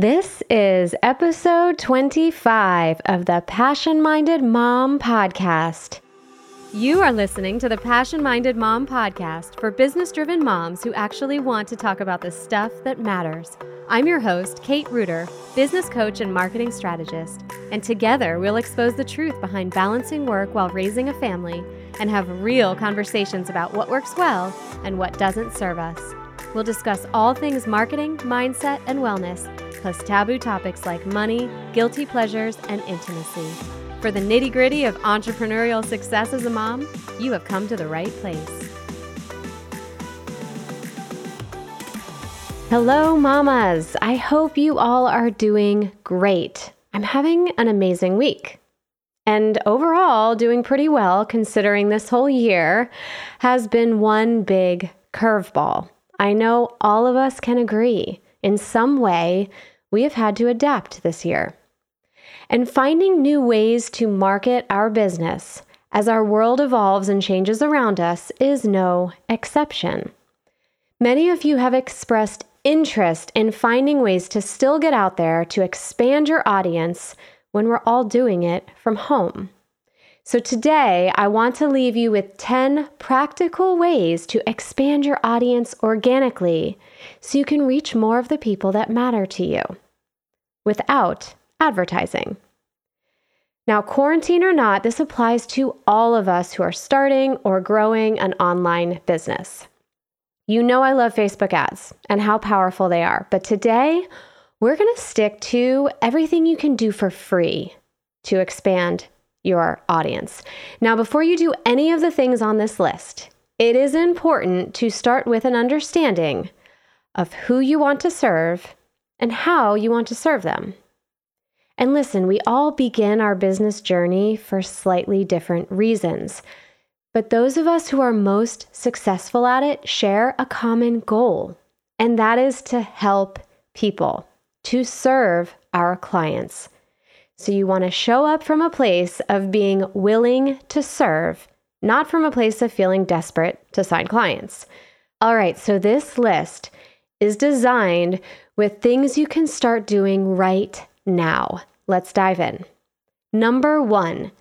This is episode 25 of the Passion Minded Mom Podcast. You are listening to the Passion Minded Mom Podcast for business driven moms who actually want to talk about the stuff that matters. I'm your host, Kate Reuter, business coach and marketing strategist, and together we'll expose the truth behind balancing work while raising a family and have real conversations about what works well and what doesn't serve us. We'll discuss all things marketing, mindset, and wellness plus taboo topics like money, guilty pleasures, and intimacy. For the nitty gritty of entrepreneurial success as a mom, you have come to the right place. Hello, mamas. I hope you all are doing great. I'm having an amazing week. And overall, doing pretty well considering this whole year has been one big curveball. I know all of us can agree. In some way, we have had to adapt this year. And finding new ways to market our business as our world evolves and changes around us is no exception. Many of you have expressed interest in finding ways to still get out there to expand your audience when we're all doing it from home. So, today I want to leave you with 10 practical ways to expand your audience organically so you can reach more of the people that matter to you without advertising. Now, quarantine or not, this applies to all of us who are starting or growing an online business. You know, I love Facebook ads and how powerful they are, but today we're going to stick to everything you can do for free to expand your audience. Now, before you do any of the things on this list, it is important to start with an understanding of who you want to serve and how you want to serve them. And listen, we all begin our business journey for slightly different reasons. But those of us who are most successful at it share a common goal, and that is to help people, to serve our clients. So you want to show up from a place of being willing to serve, not from a place of feeling desperate to sign clients. All right, so this list is designed with things you can start doing right now. Let's dive in. Number one,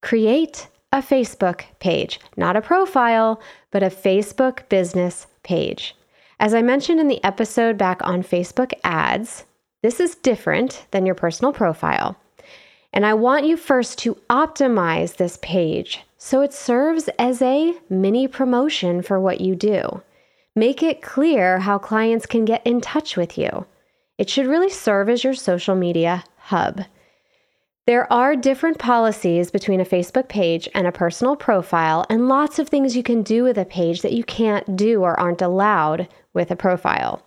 create a Facebook page, not a profile, but a Facebook business page. As I mentioned in the episode back on Facebook ads, this is different than your personal profile. And I want you first to optimize this page so it serves as a mini promotion for what you do. Make it clear how clients can get in touch with you. It should really serve as your social media hub. There are different policies between a Facebook page and a personal profile, and lots of things you can do with a page that you can't do or aren't allowed with a profile.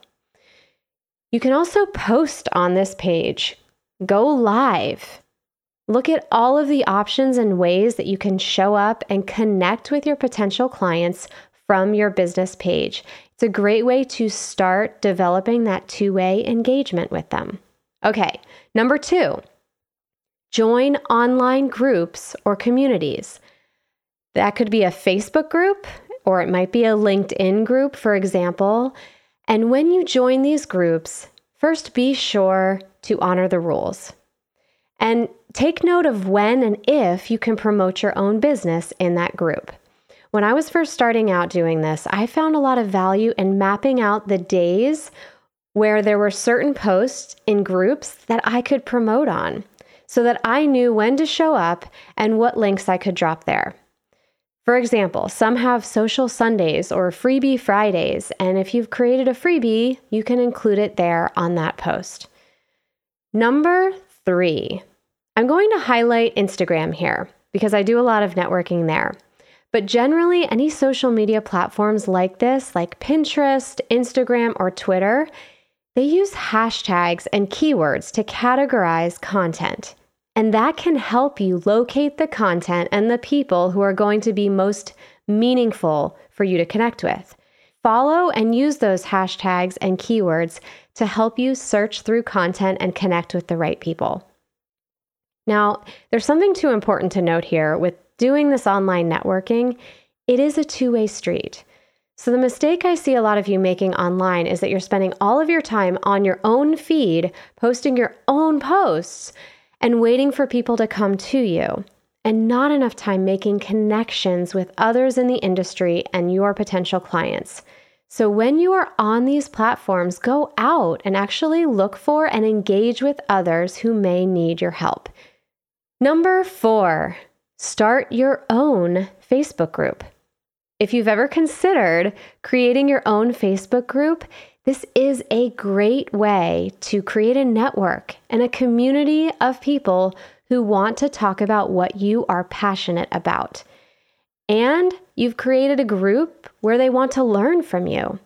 You can also post on this page, go live. Look at all of the options and ways that you can show up and connect with your potential clients from your business page. It's a great way to start developing that two way engagement with them. Okay, number two, join online groups or communities. That could be a Facebook group or it might be a LinkedIn group, for example. And when you join these groups, first be sure to honor the rules. And take note of when and if you can promote your own business in that group. When I was first starting out doing this, I found a lot of value in mapping out the days where there were certain posts in groups that I could promote on so that I knew when to show up and what links I could drop there. For example, some have social Sundays or freebie Fridays, and if you've created a freebie, you can include it there on that post. Number three, I'm going to highlight Instagram here because I do a lot of networking there. But generally, any social media platforms like this, like Pinterest, Instagram, or Twitter, they use hashtags and keywords to categorize content. And that can help you locate the content and the people who are going to be most meaningful for you to connect with. Follow and use those hashtags and keywords to help you search through content and connect with the right people. Now, there's something too important to note here with doing this online networking, it is a two way street. So, the mistake I see a lot of you making online is that you're spending all of your time on your own feed, posting your own posts, and waiting for people to come to you, and not enough time making connections with others in the industry and your potential clients. So, when you are on these platforms, go out and actually look for and engage with others who may need your help. Number four, start your own Facebook group. If you've ever considered creating your own Facebook group, this is a great way to create a network and a community of people who want to talk about what you are passionate about. And you've created a group where they want to learn from you.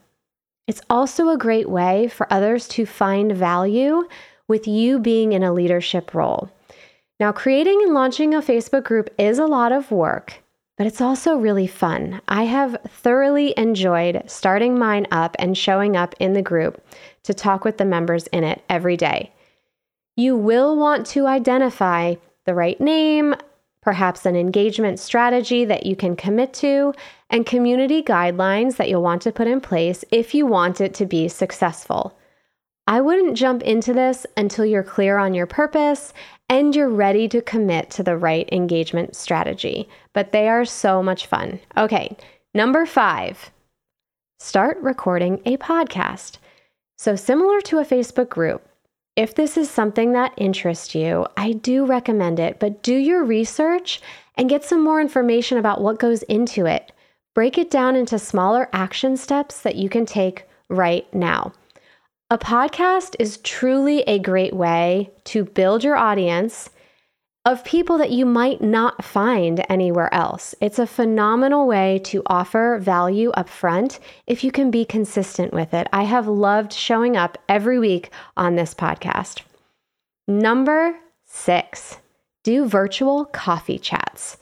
It's also a great way for others to find value with you being in a leadership role. Now, creating and launching a Facebook group is a lot of work, but it's also really fun. I have thoroughly enjoyed starting mine up and showing up in the group to talk with the members in it every day. You will want to identify the right name, perhaps an engagement strategy that you can commit to, and community guidelines that you'll want to put in place if you want it to be successful. I wouldn't jump into this until you're clear on your purpose and you're ready to commit to the right engagement strategy. But they are so much fun. Okay, number five, start recording a podcast. So, similar to a Facebook group, if this is something that interests you, I do recommend it, but do your research and get some more information about what goes into it. Break it down into smaller action steps that you can take right now. A podcast is truly a great way to build your audience of people that you might not find anywhere else. It's a phenomenal way to offer value up front if you can be consistent with it. I have loved showing up every week on this podcast. Number six, do virtual coffee chats.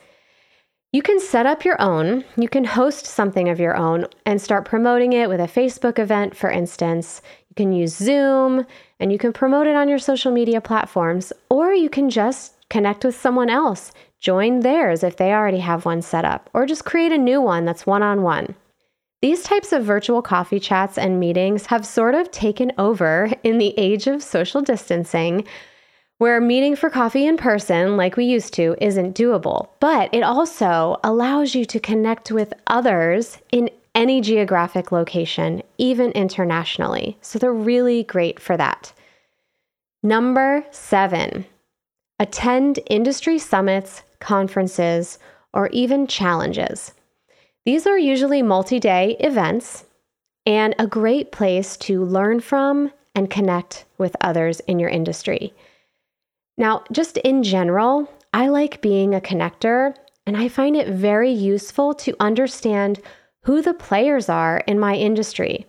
You can set up your own, you can host something of your own and start promoting it with a Facebook event, for instance. You can use Zoom and you can promote it on your social media platforms, or you can just connect with someone else, join theirs if they already have one set up, or just create a new one that's one on one. These types of virtual coffee chats and meetings have sort of taken over in the age of social distancing, where meeting for coffee in person, like we used to, isn't doable. But it also allows you to connect with others in any geographic location, even internationally. So they're really great for that. Number seven, attend industry summits, conferences, or even challenges. These are usually multi day events and a great place to learn from and connect with others in your industry. Now, just in general, I like being a connector and I find it very useful to understand who the players are in my industry,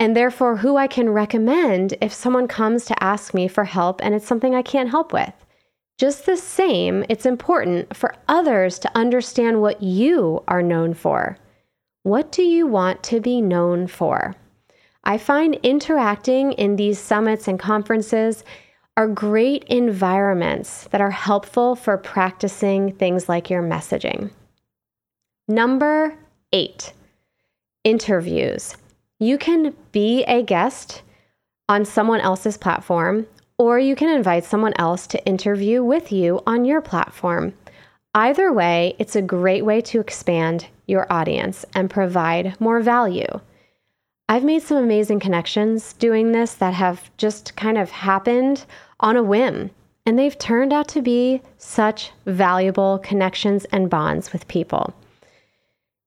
and therefore who I can recommend if someone comes to ask me for help and it's something I can't help with. Just the same, it's important for others to understand what you are known for. What do you want to be known for? I find interacting in these summits and conferences are great environments that are helpful for practicing things like your messaging. Number Eight, interviews. You can be a guest on someone else's platform, or you can invite someone else to interview with you on your platform. Either way, it's a great way to expand your audience and provide more value. I've made some amazing connections doing this that have just kind of happened on a whim, and they've turned out to be such valuable connections and bonds with people.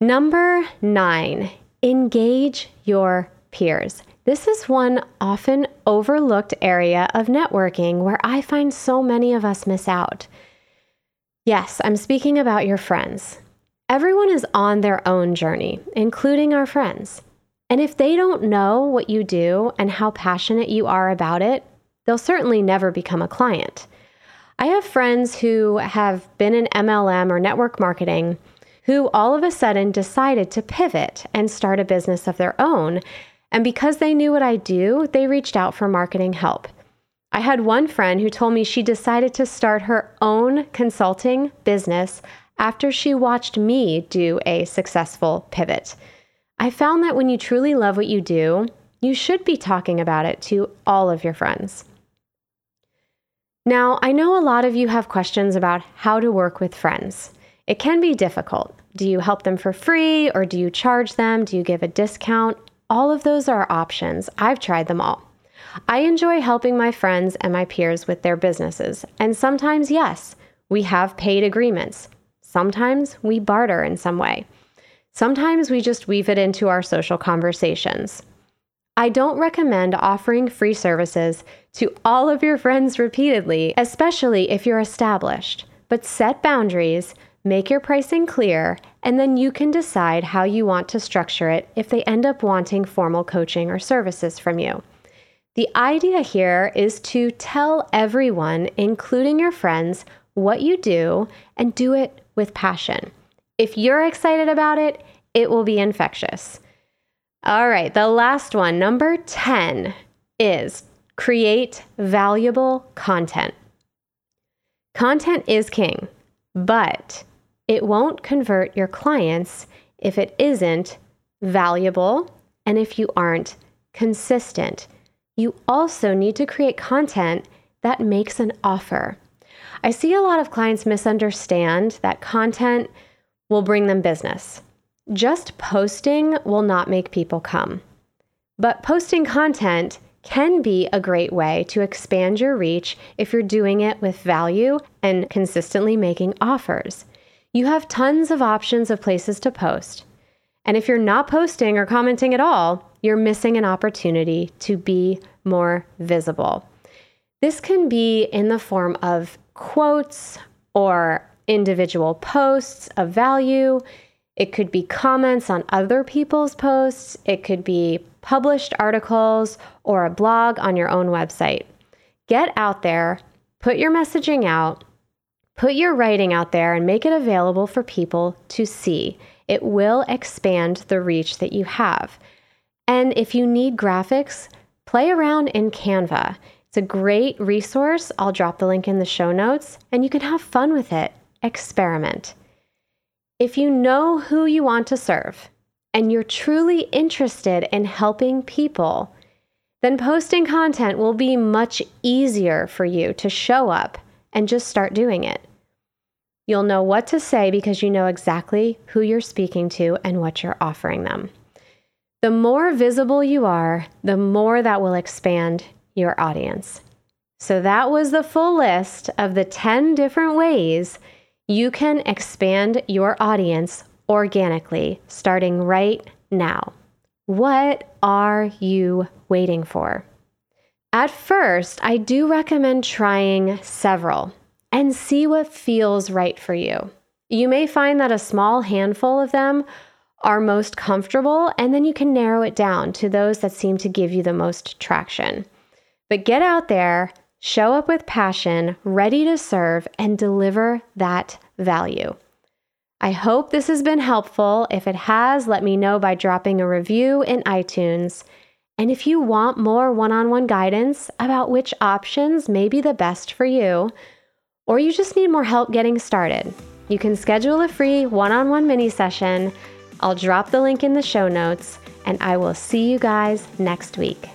Number nine, engage your peers. This is one often overlooked area of networking where I find so many of us miss out. Yes, I'm speaking about your friends. Everyone is on their own journey, including our friends. And if they don't know what you do and how passionate you are about it, they'll certainly never become a client. I have friends who have been in MLM or network marketing who all of a sudden decided to pivot and start a business of their own. And because they knew what I do, they reached out for marketing help. I had one friend who told me she decided to start her own consulting business after she watched me do a successful pivot. I found that when you truly love what you do, you should be talking about it to all of your friends. Now, I know a lot of you have questions about how to work with friends. It can be difficult. Do you help them for free or do you charge them? Do you give a discount? All of those are options. I've tried them all. I enjoy helping my friends and my peers with their businesses, and sometimes, yes, we have paid agreements. Sometimes we barter in some way. Sometimes we just weave it into our social conversations. I don't recommend offering free services to all of your friends repeatedly, especially if you're established, but set boundaries, make your pricing clear, and then you can decide how you want to structure it if they end up wanting formal coaching or services from you. The idea here is to tell everyone, including your friends, what you do and do it with passion. If you're excited about it, it will be infectious. All right, the last one, number 10, is create valuable content. Content is king, but it won't convert your clients if it isn't valuable and if you aren't consistent. You also need to create content that makes an offer. I see a lot of clients misunderstand that content will bring them business. Just posting will not make people come. But posting content can be a great way to expand your reach if you're doing it with value and consistently making offers. You have tons of options of places to post. And if you're not posting or commenting at all, you're missing an opportunity to be more visible. This can be in the form of quotes or individual posts of value. It could be comments on other people's posts. It could be published articles or a blog on your own website. Get out there, put your messaging out, put your writing out there, and make it available for people to see. It will expand the reach that you have. And if you need graphics, play around in Canva. It's a great resource. I'll drop the link in the show notes, and you can have fun with it. Experiment. If you know who you want to serve and you're truly interested in helping people, then posting content will be much easier for you to show up and just start doing it. You'll know what to say because you know exactly who you're speaking to and what you're offering them. The more visible you are, the more that will expand your audience. So, that was the full list of the 10 different ways you can expand your audience organically starting right now. What are you waiting for? At first, I do recommend trying several and see what feels right for you. You may find that a small handful of them are most comfortable, and then you can narrow it down to those that seem to give you the most traction. But get out there, show up with passion, ready to serve, and deliver that value. I hope this has been helpful. If it has, let me know by dropping a review in iTunes. And if you want more one on one guidance about which options may be the best for you, or you just need more help getting started, you can schedule a free one on one mini session. I'll drop the link in the show notes, and I will see you guys next week.